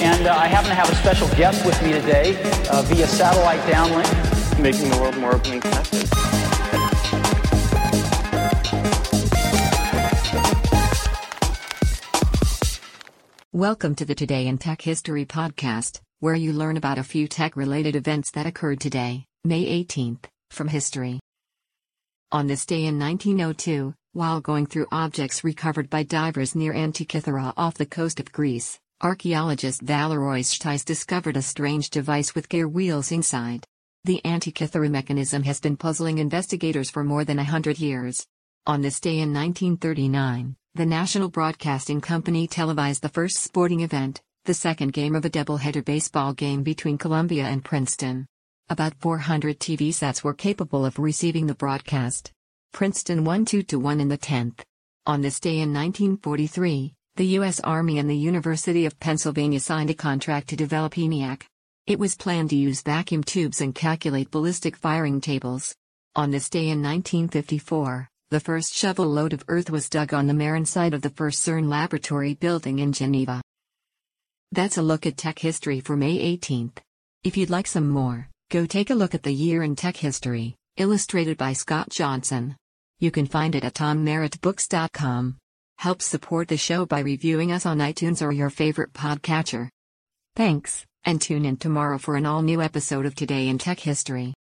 And uh, I happen to have a special guest with me today uh, via satellite downlink. Making the world more open and connected. Welcome to the Today in Tech History podcast, where you learn about a few tech related events that occurred today, May 18th, from history. On this day in 1902, while going through objects recovered by divers near Antikythera off the coast of Greece, archaeologist Valerios Stais discovered a strange device with gear wheels inside. The Antikythera mechanism has been puzzling investigators for more than a hundred years. On this day in 1939, the National Broadcasting Company televised the first sporting event, the second game of a doubleheader baseball game between Columbia and Princeton. About 400 TV sets were capable of receiving the broadcast. Princeton won 2 to 1 in the 10th. On this day in 1943, the U.S. Army and the University of Pennsylvania signed a contract to develop ENIAC. It was planned to use vacuum tubes and calculate ballistic firing tables. On this day in 1954, the first shovel load of earth was dug on the Meyrin site of the first CERN laboratory building in Geneva. That's a look at tech history for May 18th. If you'd like some more, go take a look at the year in tech history, illustrated by Scott Johnson. You can find it at tommerrittbooks.com. Help support the show by reviewing us on iTunes or your favorite podcatcher. Thanks, and tune in tomorrow for an all new episode of Today in Tech History.